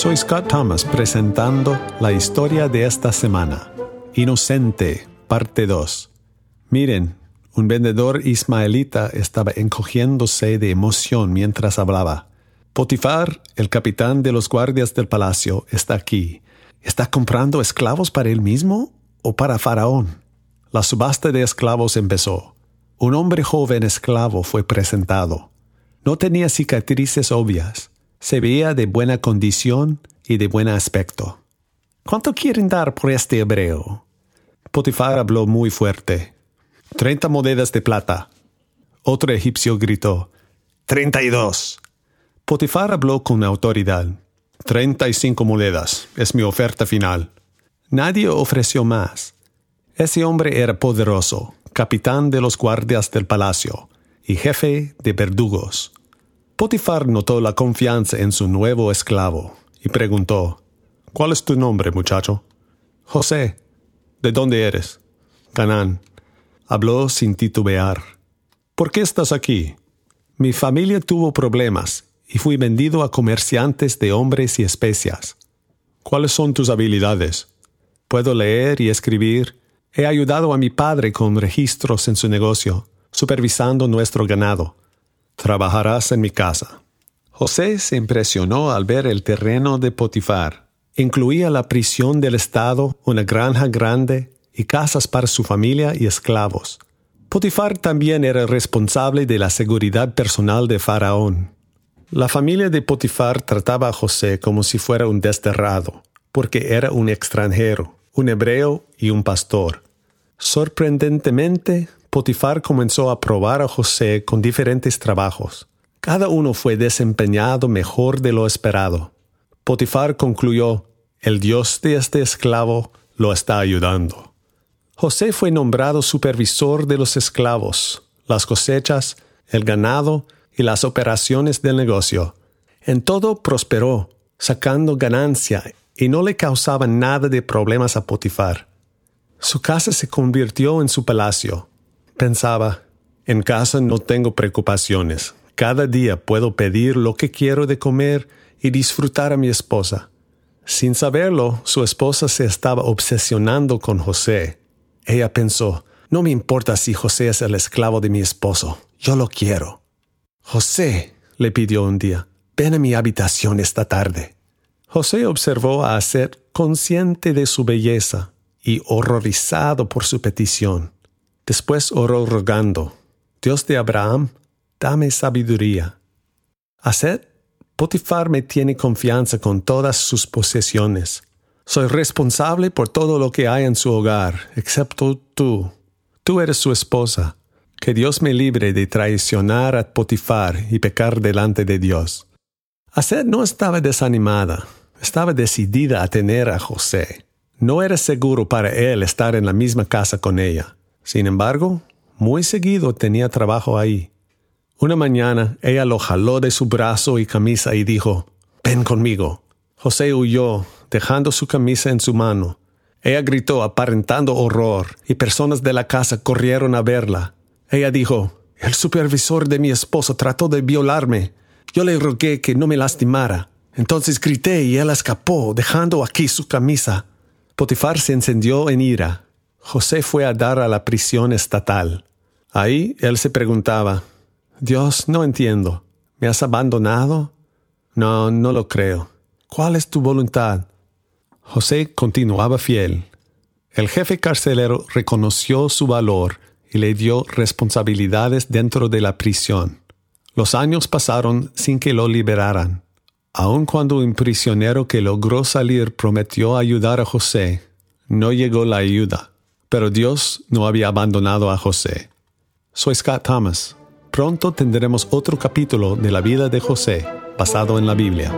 Soy Scott Thomas presentando la historia de esta semana. Inocente, parte 2. Miren, un vendedor ismaelita estaba encogiéndose de emoción mientras hablaba. Potifar, el capitán de los guardias del palacio, está aquí. ¿Está comprando esclavos para él mismo o para Faraón? La subasta de esclavos empezó. Un hombre joven esclavo fue presentado. No tenía cicatrices obvias. Se veía de buena condición y de buen aspecto. ¿Cuánto quieren dar por este hebreo? Potifar habló muy fuerte. Treinta monedas de plata. Otro egipcio gritó. Treinta y dos. Potifar habló con autoridad. Treinta y cinco monedas. Es mi oferta final. Nadie ofreció más. Ese hombre era poderoso, capitán de los guardias del palacio y jefe de verdugos. Potifar notó la confianza en su nuevo esclavo y preguntó, ¿Cuál es tu nombre, muchacho? José. ¿De dónde eres? Canaán. Habló sin titubear. ¿Por qué estás aquí? Mi familia tuvo problemas y fui vendido a comerciantes de hombres y especias. ¿Cuáles son tus habilidades? Puedo leer y escribir. He ayudado a mi padre con registros en su negocio, supervisando nuestro ganado trabajarás en mi casa. José se impresionó al ver el terreno de Potifar. Incluía la prisión del Estado, una granja grande y casas para su familia y esclavos. Potifar también era responsable de la seguridad personal de Faraón. La familia de Potifar trataba a José como si fuera un desterrado, porque era un extranjero, un hebreo y un pastor. Sorprendentemente, Potifar comenzó a probar a José con diferentes trabajos. Cada uno fue desempeñado mejor de lo esperado. Potifar concluyó, el Dios de este esclavo lo está ayudando. José fue nombrado supervisor de los esclavos, las cosechas, el ganado y las operaciones del negocio. En todo prosperó, sacando ganancia y no le causaba nada de problemas a Potifar. Su casa se convirtió en su palacio Pensaba, en casa no tengo preocupaciones. Cada día puedo pedir lo que quiero de comer y disfrutar a mi esposa. Sin saberlo, su esposa se estaba obsesionando con José. Ella pensó, no me importa si José es el esclavo de mi esposo, yo lo quiero. José, le pidió un día, ven a mi habitación esta tarde. José observó a Aset consciente de su belleza y horrorizado por su petición. Después oró rogando, Dios de Abraham, dame sabiduría. Haced, Potifar me tiene confianza con todas sus posesiones. Soy responsable por todo lo que hay en su hogar, excepto tú. Tú eres su esposa. Que Dios me libre de traicionar a Potifar y pecar delante de Dios. Haced no estaba desanimada, estaba decidida a tener a José. No era seguro para él estar en la misma casa con ella. Sin embargo, muy seguido tenía trabajo ahí. Una mañana ella lo jaló de su brazo y camisa y dijo, Ven conmigo. José huyó, dejando su camisa en su mano. Ella gritó aparentando horror, y personas de la casa corrieron a verla. Ella dijo, El supervisor de mi esposo trató de violarme. Yo le rogué que no me lastimara. Entonces grité y él escapó, dejando aquí su camisa. Potifar se encendió en ira. José fue a dar a la prisión estatal. Ahí él se preguntaba, Dios, no entiendo. ¿Me has abandonado? No, no lo creo. ¿Cuál es tu voluntad? José continuaba fiel. El jefe carcelero reconoció su valor y le dio responsabilidades dentro de la prisión. Los años pasaron sin que lo liberaran. Aun cuando un prisionero que logró salir prometió ayudar a José, no llegó la ayuda. Pero Dios no había abandonado a José. Soy Scott Thomas. Pronto tendremos otro capítulo de la vida de José basado en la Biblia.